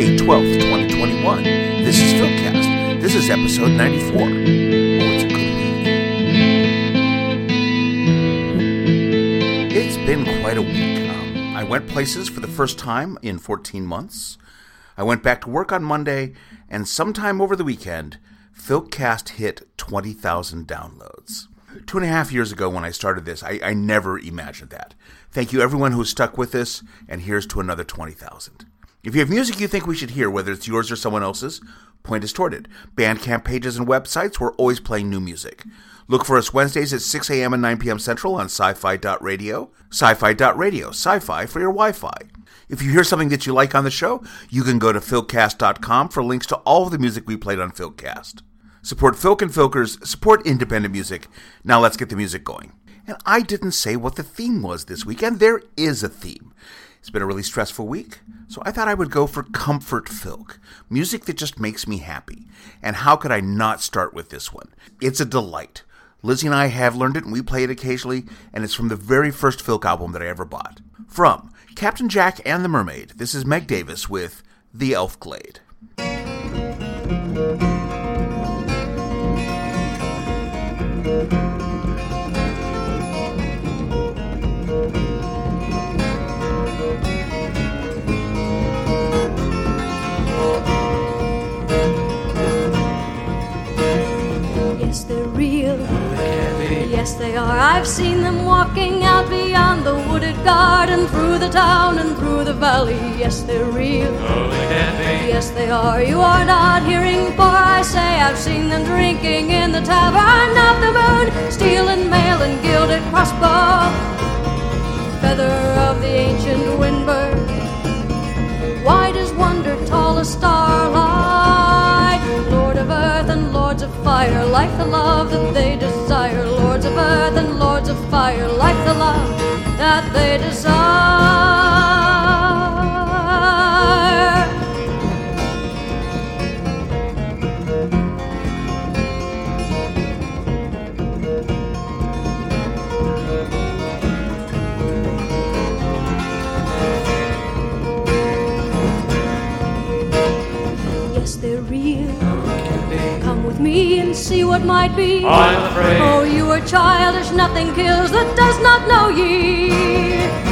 May 12th, 2021. This is Philcast. This is episode 94. Oh, it's a good week. It's been quite a week. Um, I went places for the first time in 14 months. I went back to work on Monday, and sometime over the weekend, Philcast hit 20,000 downloads. Two and a half years ago, when I started this, I, I never imagined that. Thank you, everyone who's stuck with us, and here's to another 20,000. If you have music you think we should hear, whether it's yours or someone else's, point us toward it. Bandcamp pages and websites, we're always playing new music. Look for us Wednesdays at 6 a.m. and 9 p.m. Central on sci fi.radio. Sci fi.radio, sci fi for your Wi Fi. If you hear something that you like on the show, you can go to philcast.com for links to all of the music we played on Philcast. Support Filk and Filkers, support independent music. Now let's get the music going. And I didn't say what the theme was this week, and there is a theme. It's been a really stressful week, so I thought I would go for Comfort Filk, music that just makes me happy. And how could I not start with this one? It's a delight. Lizzie and I have learned it and we play it occasionally, and it's from the very first Filk album that I ever bought. From Captain Jack and the Mermaid, this is Meg Davis with The Elf Glade. Yes, they are. I've seen them walking out beyond the wooded garden, through the town and through the valley. Yes, they're real. oh, they Yes, they are. You are not hearing, for I say I've seen them drinking in the tavern of the moon, stealing mail and gilded crossbow, feather of the ancient windbird, white as wonder, tall as starlight, Lord of earth and lords of fire, like the love that they lords of earth and lords of fire, like the love that they desire. See what might be. I'm afraid. Oh, you are childish, nothing kills that does not know ye.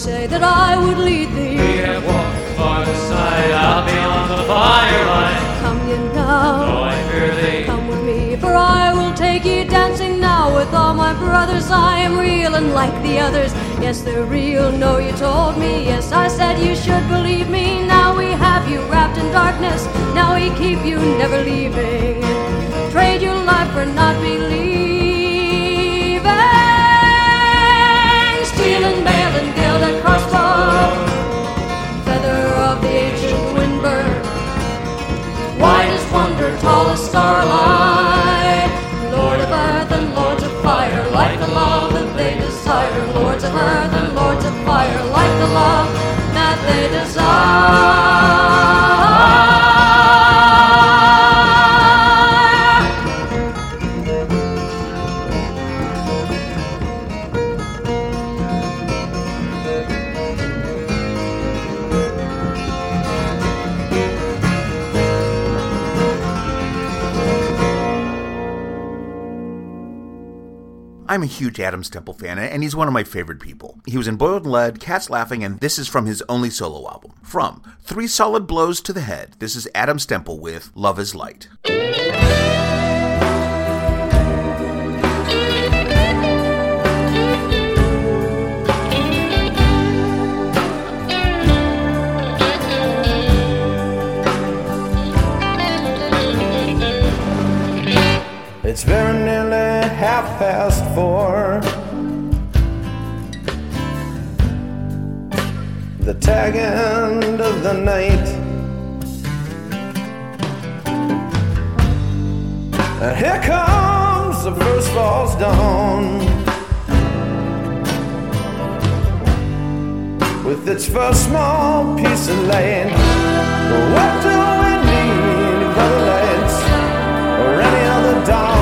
Say that I would lead thee. We have walked far the side out beyond the firelight. Come ye now. Oh, I fear thee. Come with me, for I will take ye dancing now with all my brothers. I am real and like the others. Yes, they're real. No, you told me. Yes, I said you should believe me. Now we have you wrapped in darkness. Now we keep you never leaving. Trade your life for not believing. Starlight. Lord of earth and lords of fire, like the love that they desire. Lords of earth and lords of fire, like the love that they desire. I'm a huge Adams Temple fan, and he's one of my favorite people. He was in Boiled Lead, Cats Laughing, and this is from his only solo album. From Three Solid Blows to the Head, this is Adams Temple with Love is Light. It's very half past four. The tag end of the night. And here comes the first false dawn. With its first small piece of land. What do we need the lights or any other dawn?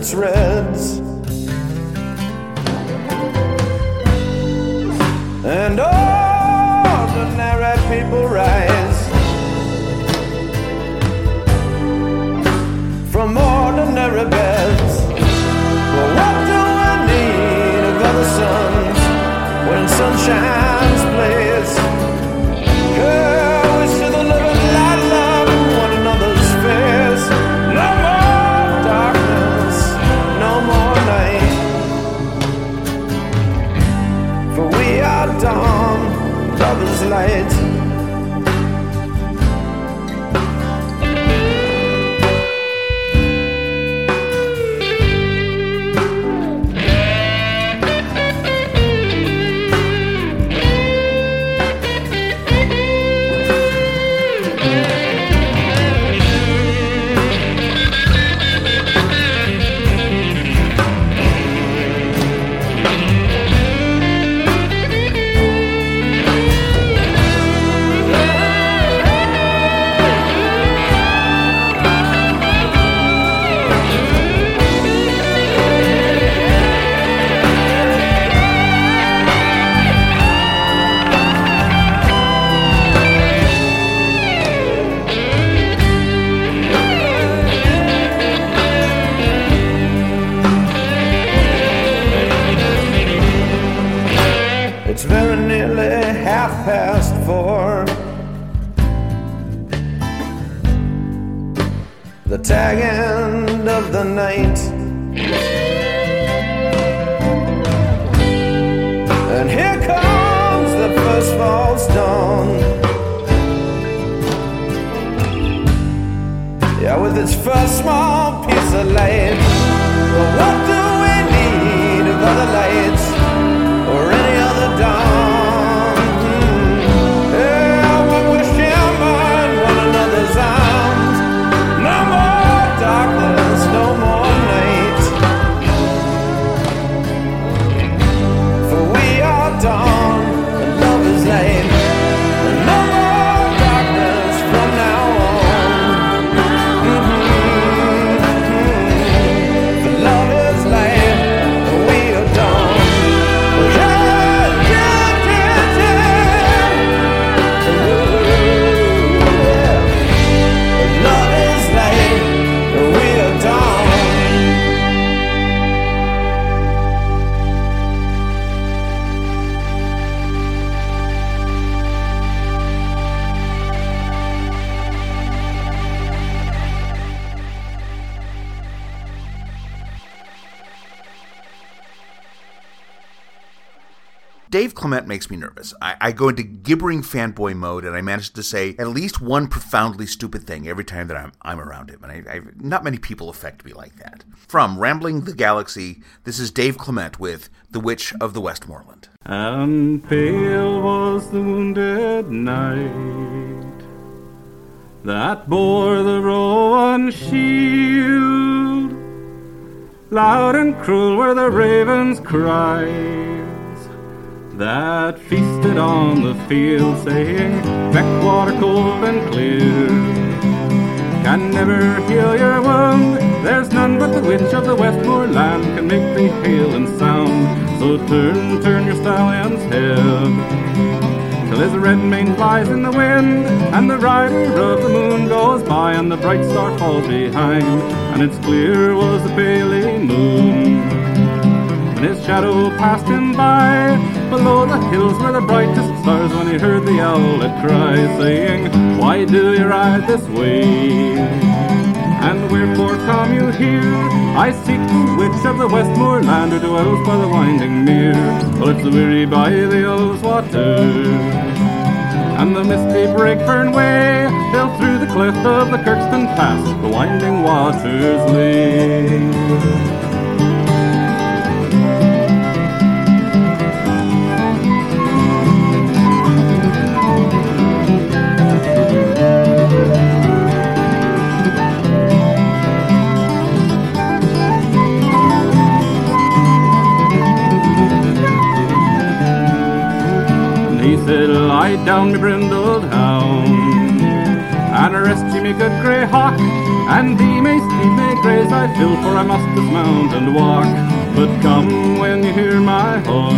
Its reds. Dave Clement makes me nervous. I, I go into gibbering fanboy mode, and I manage to say at least one profoundly stupid thing every time that I'm, I'm around him. And I, I, not many people affect me like that. From Rambling the Galaxy, this is Dave Clement with The Witch of the Westmoreland. And pale was the wounded knight that bore the Rowan shield. Loud and cruel were the raven's cries that feasted on the field, saying, Backwater cold and clear can never heal your wound. There's none but the witch of the Westmoreland can make thee hail and sound. So turn, turn your stallion's head till his red mane flies in the wind, and the rider of the moon goes by, and the bright star falls behind, and it's clear was the Bailey moon. And his shadow passed him by below the hills were the brightest stars when he heard the owlet cry, saying, Why do you ride this way? And wherefore come you here? I seek the witch of the Westmoreland who dwells by the winding mere. Well, it's weary by the Elves water. And the misty Breakburn way, till through the cleft of the Kirkston Pass, the winding waters lay. Lie down, me brindled hound. And arrest ye, me good grey hawk, and thee may steed me graze I feel, for I must dismount and walk. But come when you hear my horn,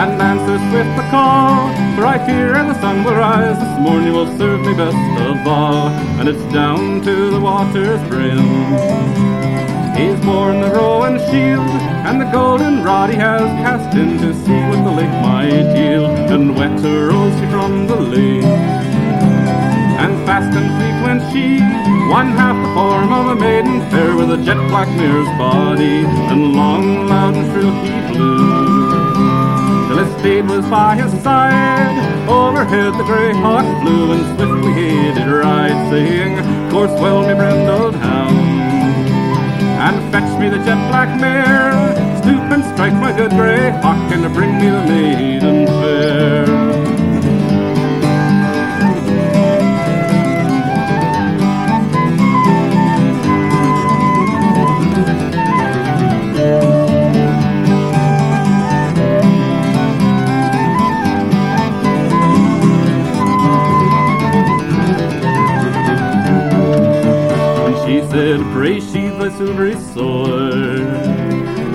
and answer swift the call, for I fear the sun will rise this morning you will serve me best of all, and it's down to the water's brim. He's borne the Rowan shield, and the golden rod he has cast into sea with the lake might yield, and wetter rolls she from the lake. And fast and fleet went she, one half the form of a maiden fair, with a jet black mare's body, and long, loud, and shrill he blew. Till his steed was by his side, overhead the grey hawk flew, and swiftly he did ride, saying, Course well, me brindled hound and fetch me the jet black mare. Stoop and strike my good grey hawk and bring me the maiden fair. Said, Pray thy silvery sword.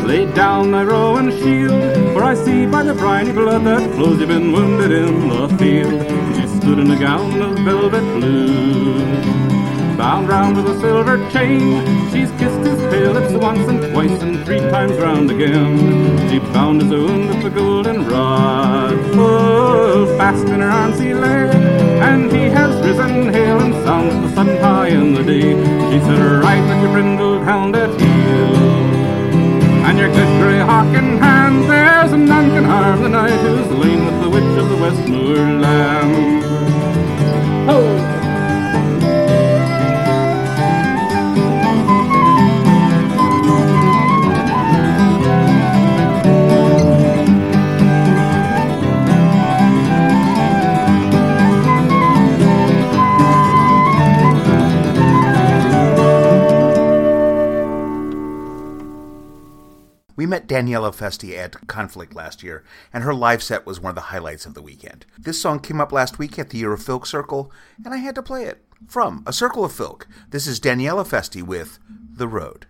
Lay down thy rowan shield, for I see by the briny blood that flows you've been wounded in the field. She stood in a gown of velvet blue, bound round with a silver chain. She's kissed his pale lips once and twice and three times round again. She bound his wound with the golden rod, full fast in her arms he lay and he has risen hale and sound with the sun high in the day. She said, Right with your brindled hound at heel, and your good grey hawk in hand. There's none can harm the knight who's lain with the witch of the Westmoreland. We met Daniela Festi at Conflict last year, and her live set was one of the highlights of the weekend. This song came up last week at the Year of Filk Circle, and I had to play it. From A Circle of Filk, this is Daniela Festi with The Road.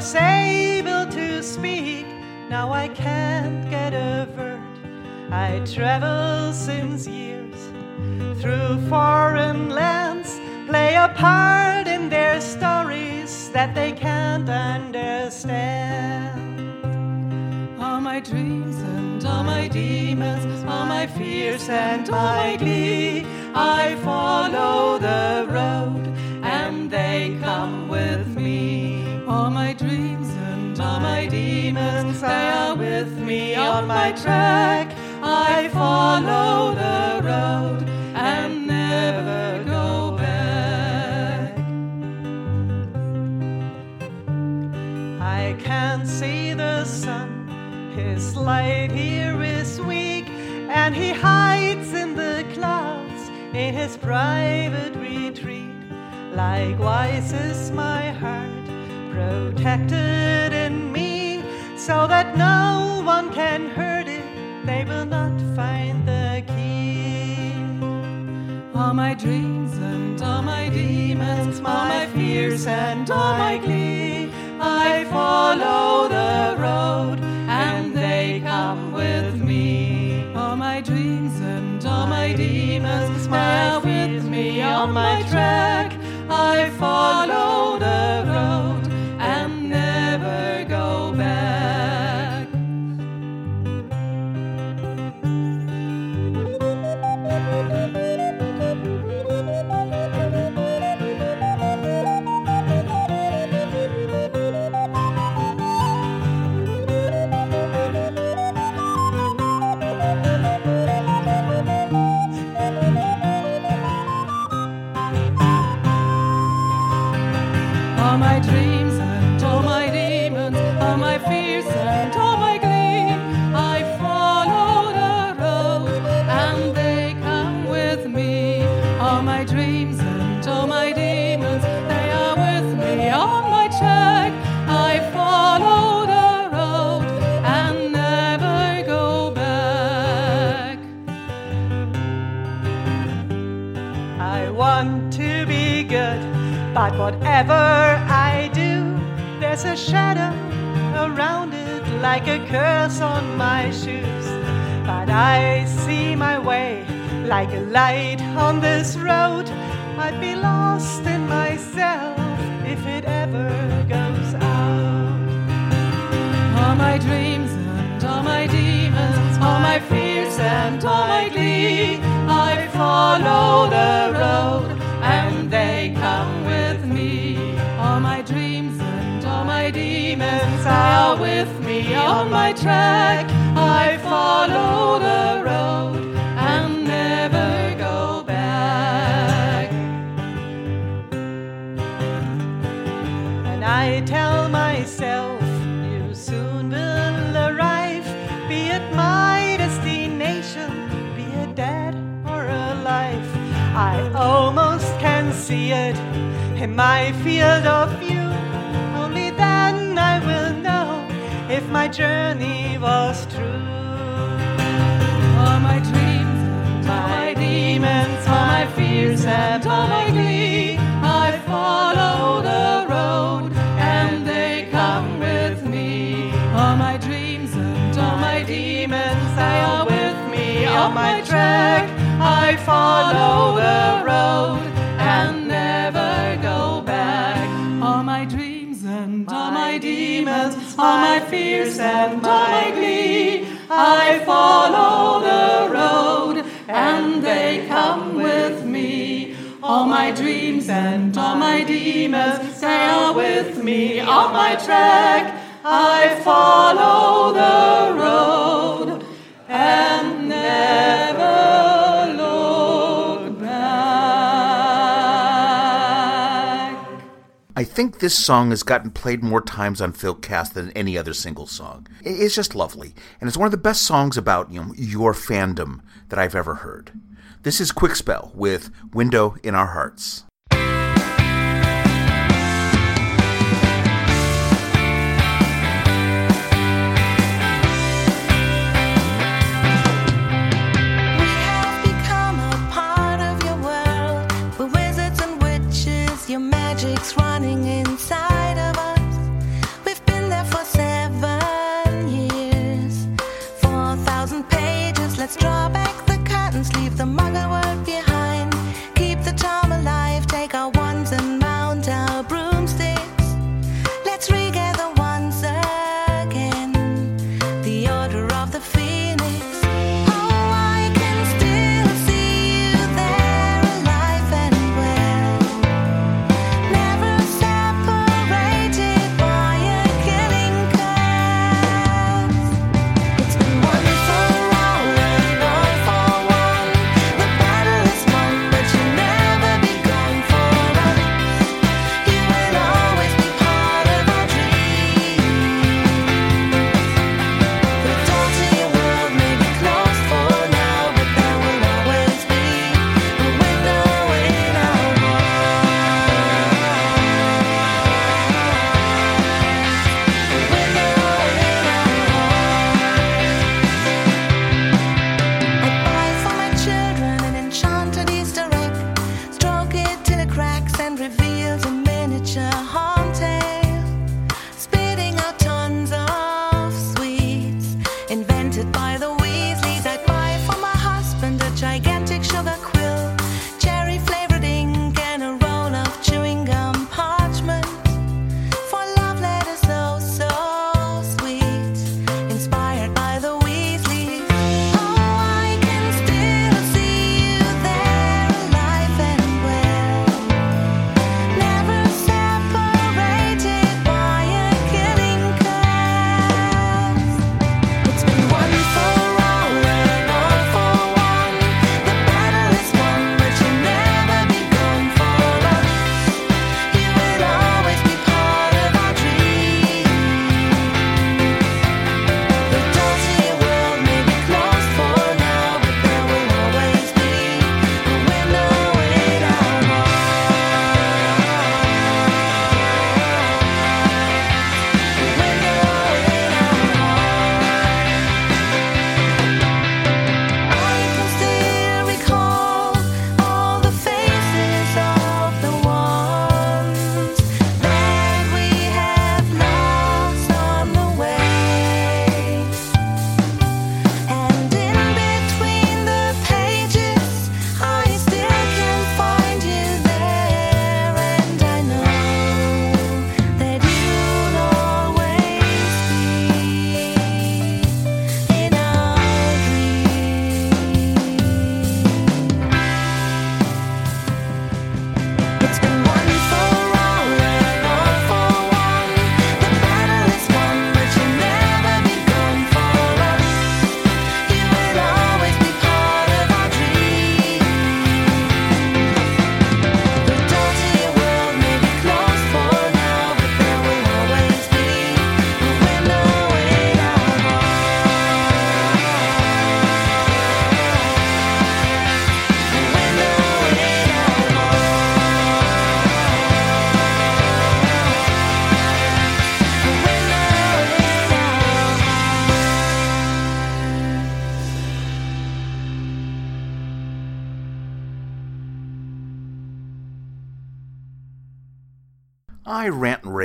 Was able to speak, now I can't get a word. I travel since years through foreign lands, play a part in their stories that they can't understand. All my dreams and all my demons, all my fears and all my glee Likewise is my heart protected in me, so that no one can hurt it. They will not find the key. All my dreams and all my demons, all my fears and all my glee, I follow the road and they come with me. All my dreams and all my demons, are with me on my track. Follow whatever I do, there's a shadow around it like a curse on my shoes. But I see my way like a light on this road. I'd be lost in myself if it ever goes out. All my dreams and all my demons, all my fears and all my glee, I follow the road All my dreams and all my demons are with me on my track. I follow the road and never go back. And I tell myself, you soon will arrive, be it my destination, be it dead or alive. I almost can see it in my field of view. Only then I will know if my journey was true. All my dreams all my demons, all my fears and all my glee, I follow the road and they come with me. All my dreams and all my demons, they are with me on my track. I follow the road all my demons, all my fears and all my glee, I follow the road and they come with me. All my dreams and all my demons, they are with me on my track. I follow the road and never I think this song has gotten played more times on Phil Philcast than any other single song. It's just lovely, and it's one of the best songs about you know your fandom that I've ever heard. This is Quick Spell with "Window in Our Hearts."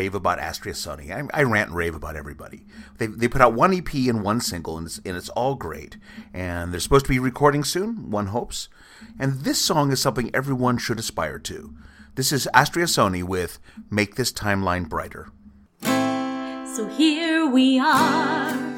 rave about Astria Sony. I, I, rant and rave about everybody. They, they put out one EP and one single, and it's, and it's all great. And they're supposed to be recording soon, one hopes. And this song is something everyone should aspire to. This is Astria Sony with Make This Timeline Brighter. So here we are.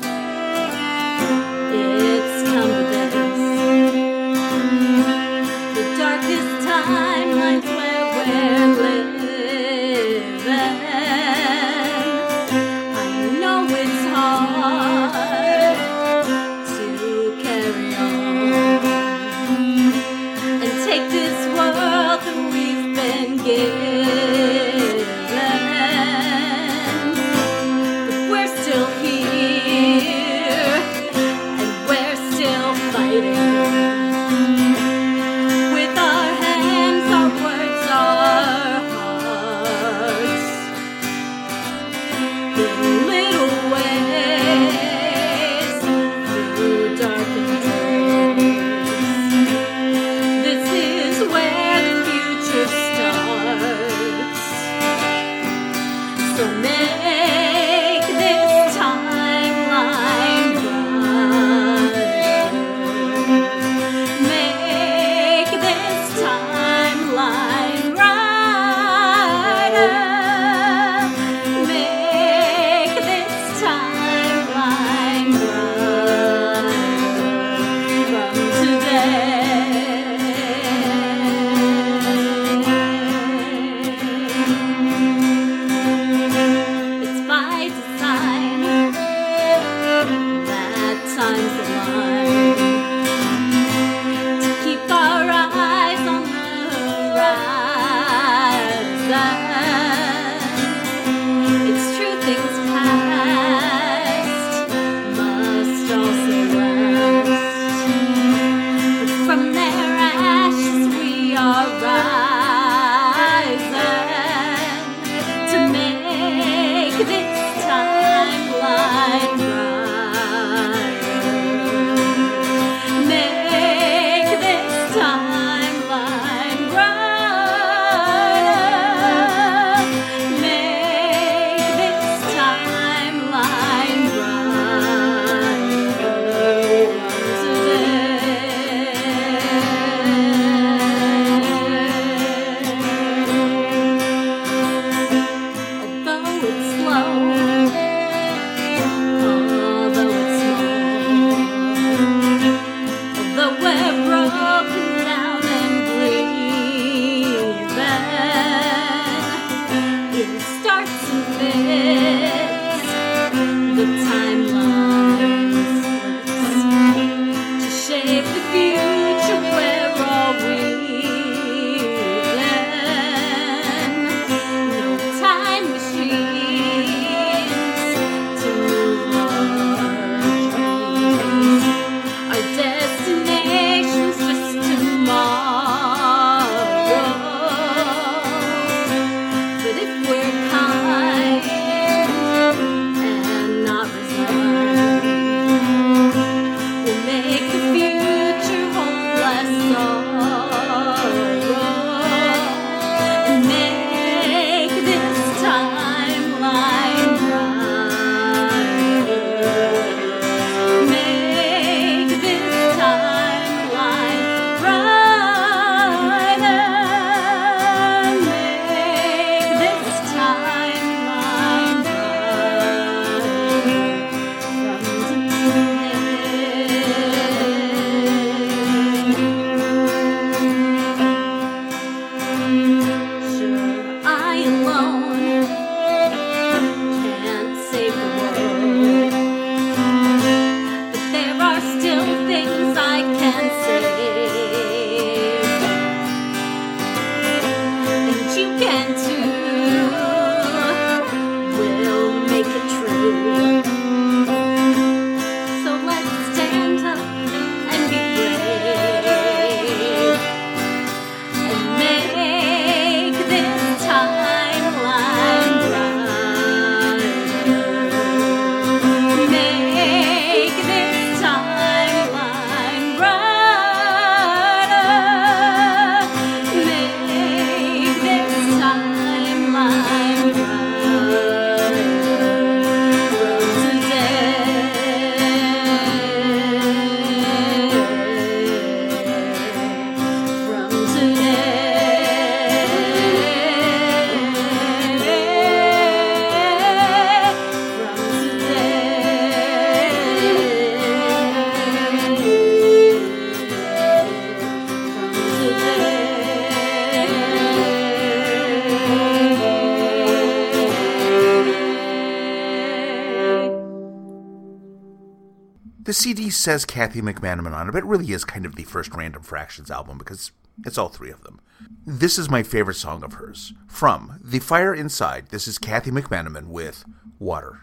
says Kathy McManaman on it, but it really is kind of the first Random Fractions album because it's all three of them. This is my favorite song of hers. From The Fire Inside, this is Kathy McManaman with Water.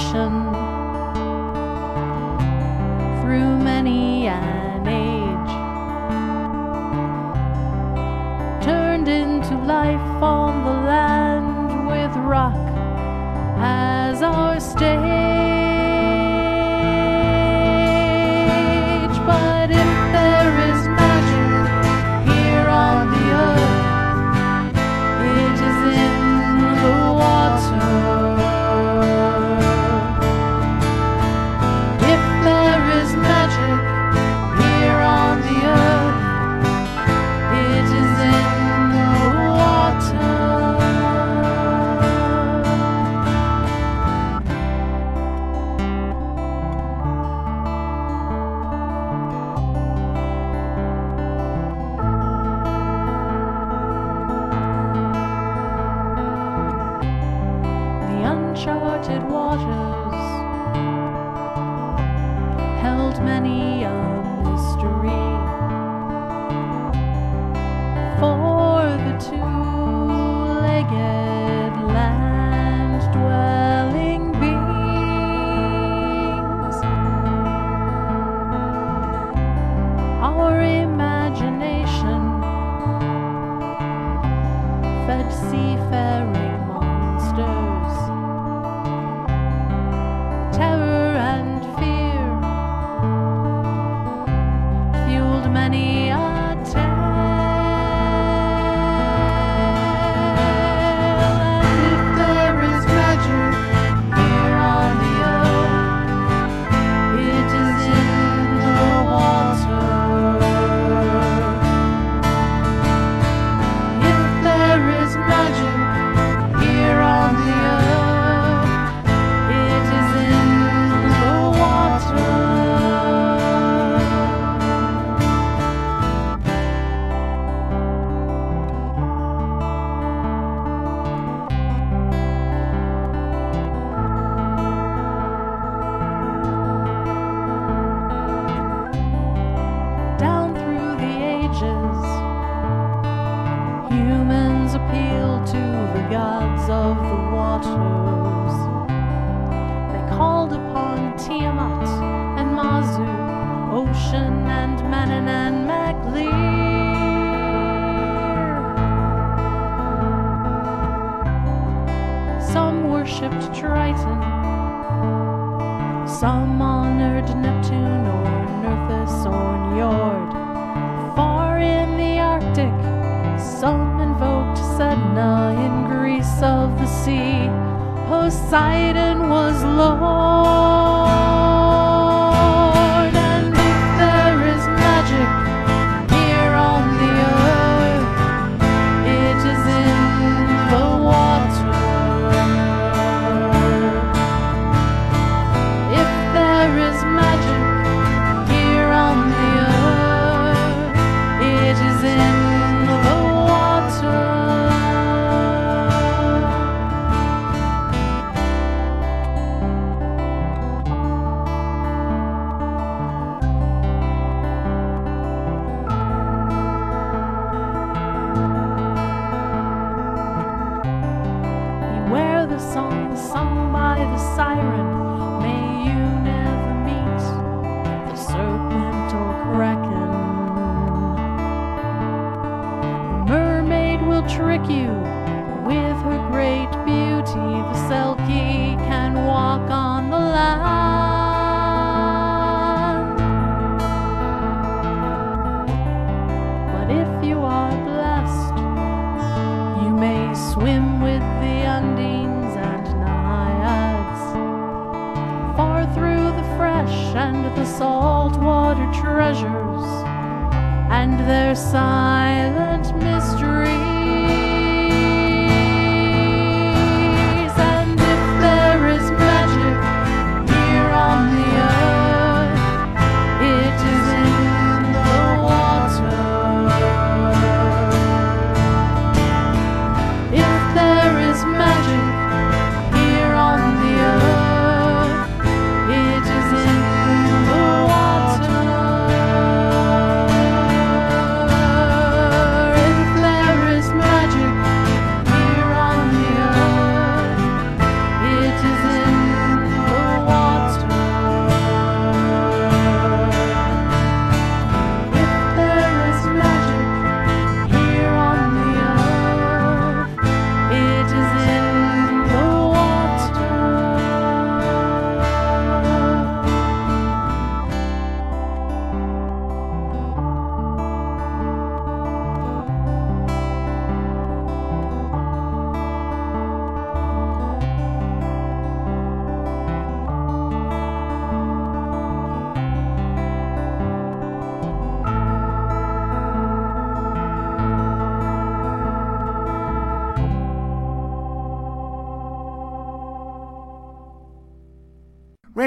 ocean. money.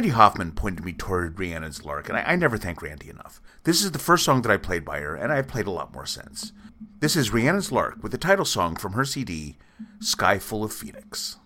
Randy Hoffman pointed me toward Rhiannon's Lark, and I, I never thank Randy enough. This is the first song that I played by her, and I've played a lot more since. This is Rhiannon's Lark with the title song from her CD, Sky Full of Phoenix.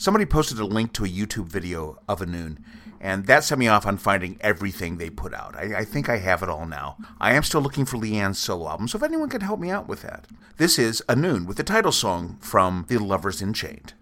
Somebody posted a link to a YouTube video of Annwn, and that set me off on finding everything they put out. I, I think I have it all now. I am still looking for Leanne's solo album, so if anyone can help me out with that. This is Annwn with the title song from The Lovers Enchained.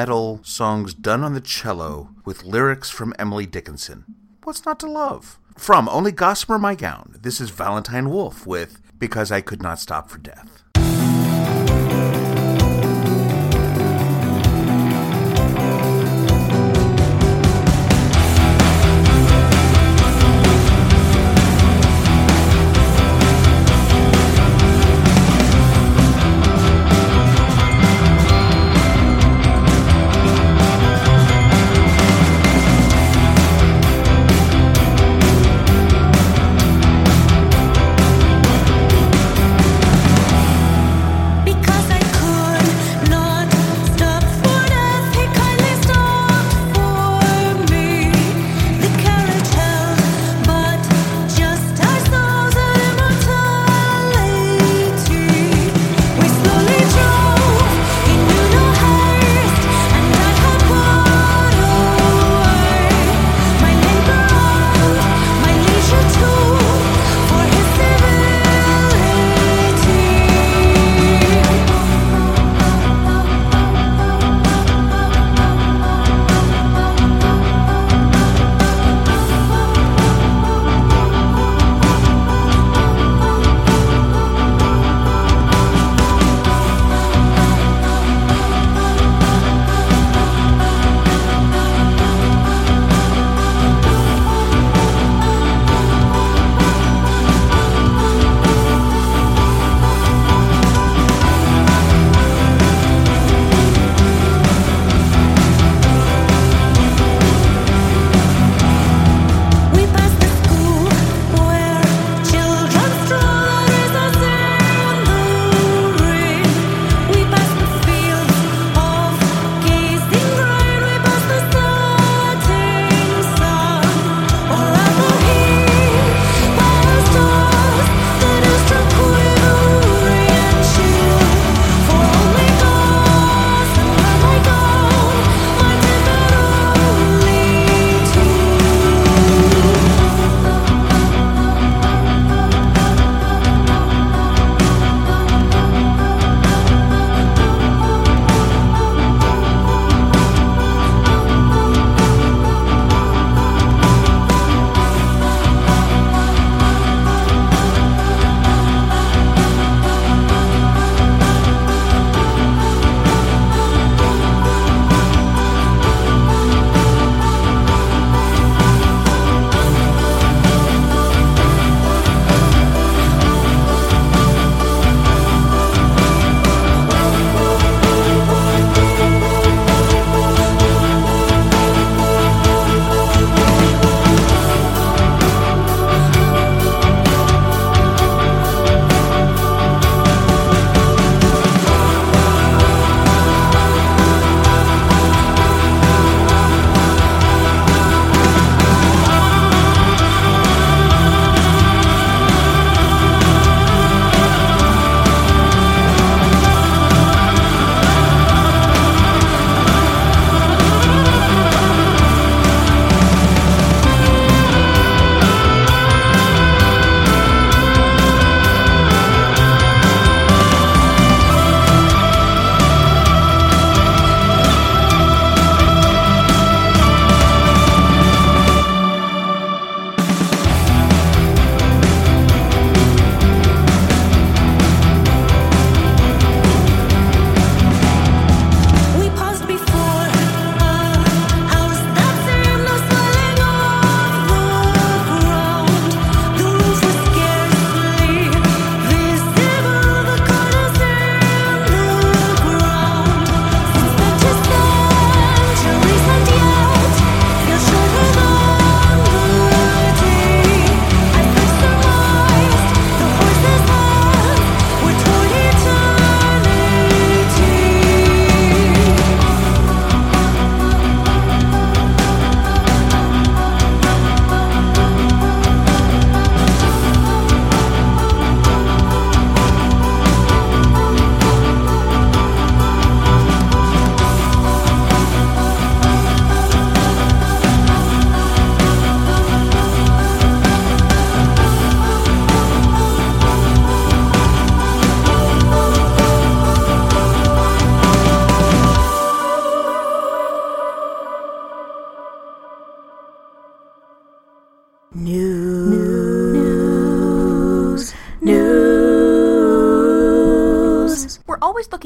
Metal songs done on the cello with lyrics from Emily Dickinson. What's not to love? From Only Gossamer My Gown, this is Valentine Wolfe with Because I Could Not Stop for Death.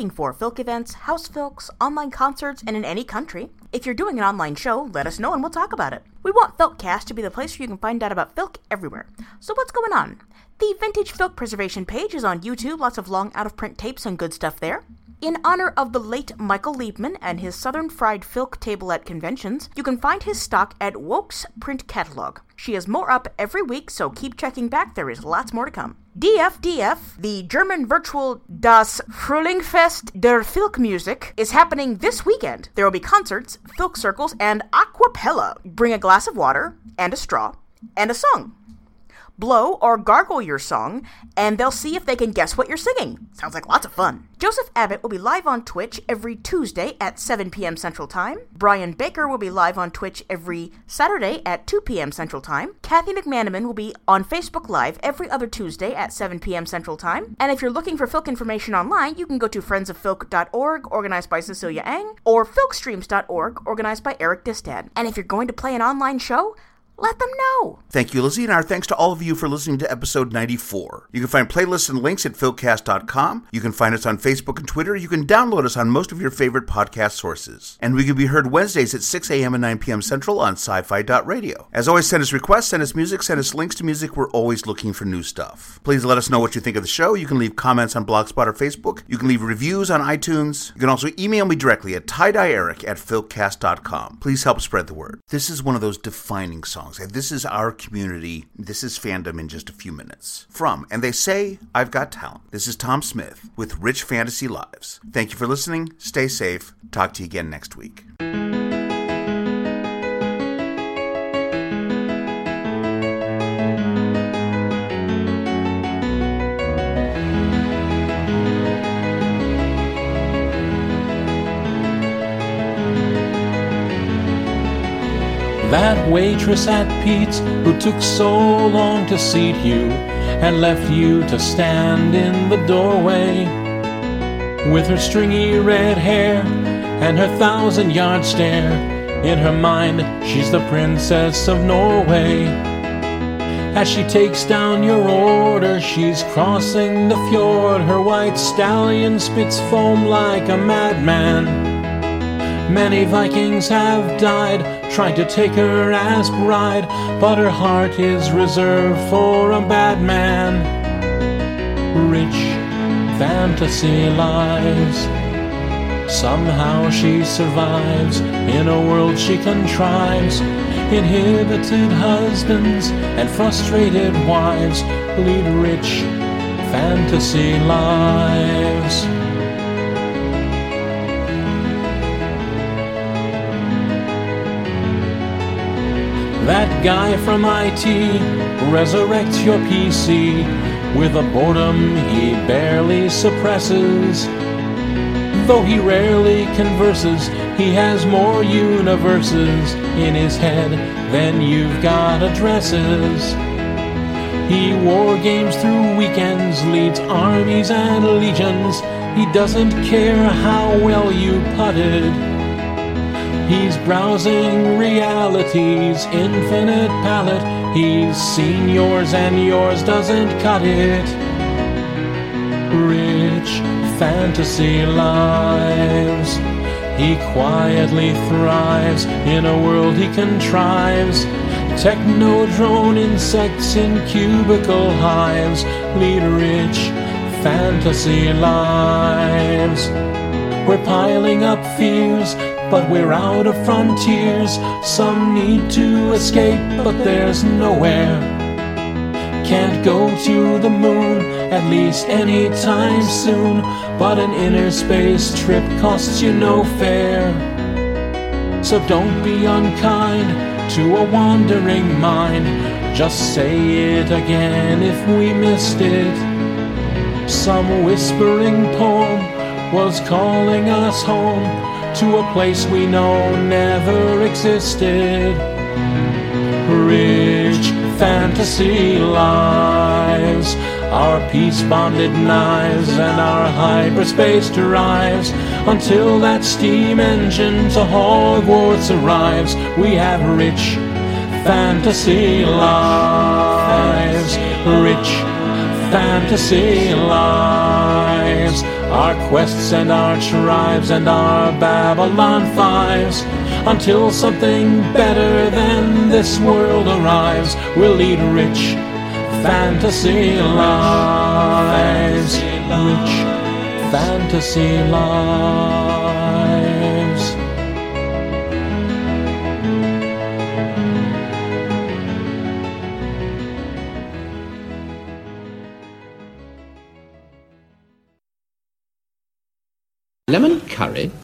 Looking for Filk events, house Filks, online concerts, and in any country. If you're doing an online show, let us know and we'll talk about it. We want Filkcast to be the place where you can find out about Filk everywhere. So what's going on? The Vintage Filk Preservation page is on YouTube, lots of long out of print tapes and good stuff there. In honor of the late Michael Liebman and his Southern Fried Filk table at conventions, you can find his stock at Woke's print catalog. She has more up every week, so keep checking back, there is lots more to come. DFDF, the German virtual Das Frühlingfest der Filkmusik, is happening this weekend. There will be concerts, Filk circles, and aquapella. Bring a glass of water, and a straw, and a song blow or gargle your song, and they'll see if they can guess what you're singing. Sounds like lots of fun. Joseph Abbott will be live on Twitch every Tuesday at 7 p.m. Central Time. Brian Baker will be live on Twitch every Saturday at 2 p.m. Central Time. Kathy McManaman will be on Facebook Live every other Tuesday at 7 p.m. Central Time. And if you're looking for Filk information online, you can go to friendsofilk.org, organized by Cecilia Eng, or filkstreams.org, organized by Eric Distad. And if you're going to play an online show, let them know. Thank you, Lizzie, and our thanks to all of you for listening to episode 94. You can find playlists and links at filkcast.com. You can find us on Facebook and Twitter. You can download us on most of your favorite podcast sources. And we can be heard Wednesdays at 6 a.m. and 9 p.m. Central on sci-fi.radio. As always, send us requests, send us music, send us links to music. We're always looking for new stuff. Please let us know what you think of the show. You can leave comments on Blogspot or Facebook. You can leave reviews on iTunes. You can also email me directly at tiedyeeric at filkcast.com. Please help spread the word. This is one of those defining songs songs. This is our community. This is fandom in just a few minutes. From And They Say I've Got Talent. This is Tom Smith with Rich Fantasy Lives. Thank you for listening. Stay safe. Talk to you again next week. That waitress at Pete's who took so long to seat you and left you to stand in the doorway. With her stringy red hair and her thousand yard stare, in her mind she's the princess of Norway. As she takes down your order, she's crossing the fjord. Her white stallion spits foam like a madman. Many Vikings have died trying to take her as bride, but her heart is reserved for a bad man. Rich fantasy lives. Somehow she survives in a world she contrives. Inhibited husbands and frustrated wives lead rich fantasy lives. That guy from IT resurrects your PC with a boredom he barely suppresses. Though he rarely converses, he has more universes in his head than you've got addresses. He war games through weekends, leads armies and legions. He doesn't care how well you putted. He's browsing reality's infinite palette. He's seen yours and yours doesn't cut it. Rich fantasy lives. He quietly thrives in a world he contrives. Technodrone insects in cubicle hives lead rich fantasy lives. We're piling up fears but we're out of frontiers. Some need to escape, but there's nowhere. Can't go to the moon, at least anytime soon. But an inner space trip costs you no fare. So don't be unkind to a wandering mind. Just say it again if we missed it. Some whispering poem was calling us home to a place we know never existed. Rich fantasy lives, our peace bonded knives, and our hyperspace derives. Until that steam engine to Hogwarts arrives, we have rich fantasy lives, rich fantasy lives. Our quests and our tribes and our Babylon fives. Until something better than this world arrives, we'll lead rich fantasy lives, rich fantasy lives. Curry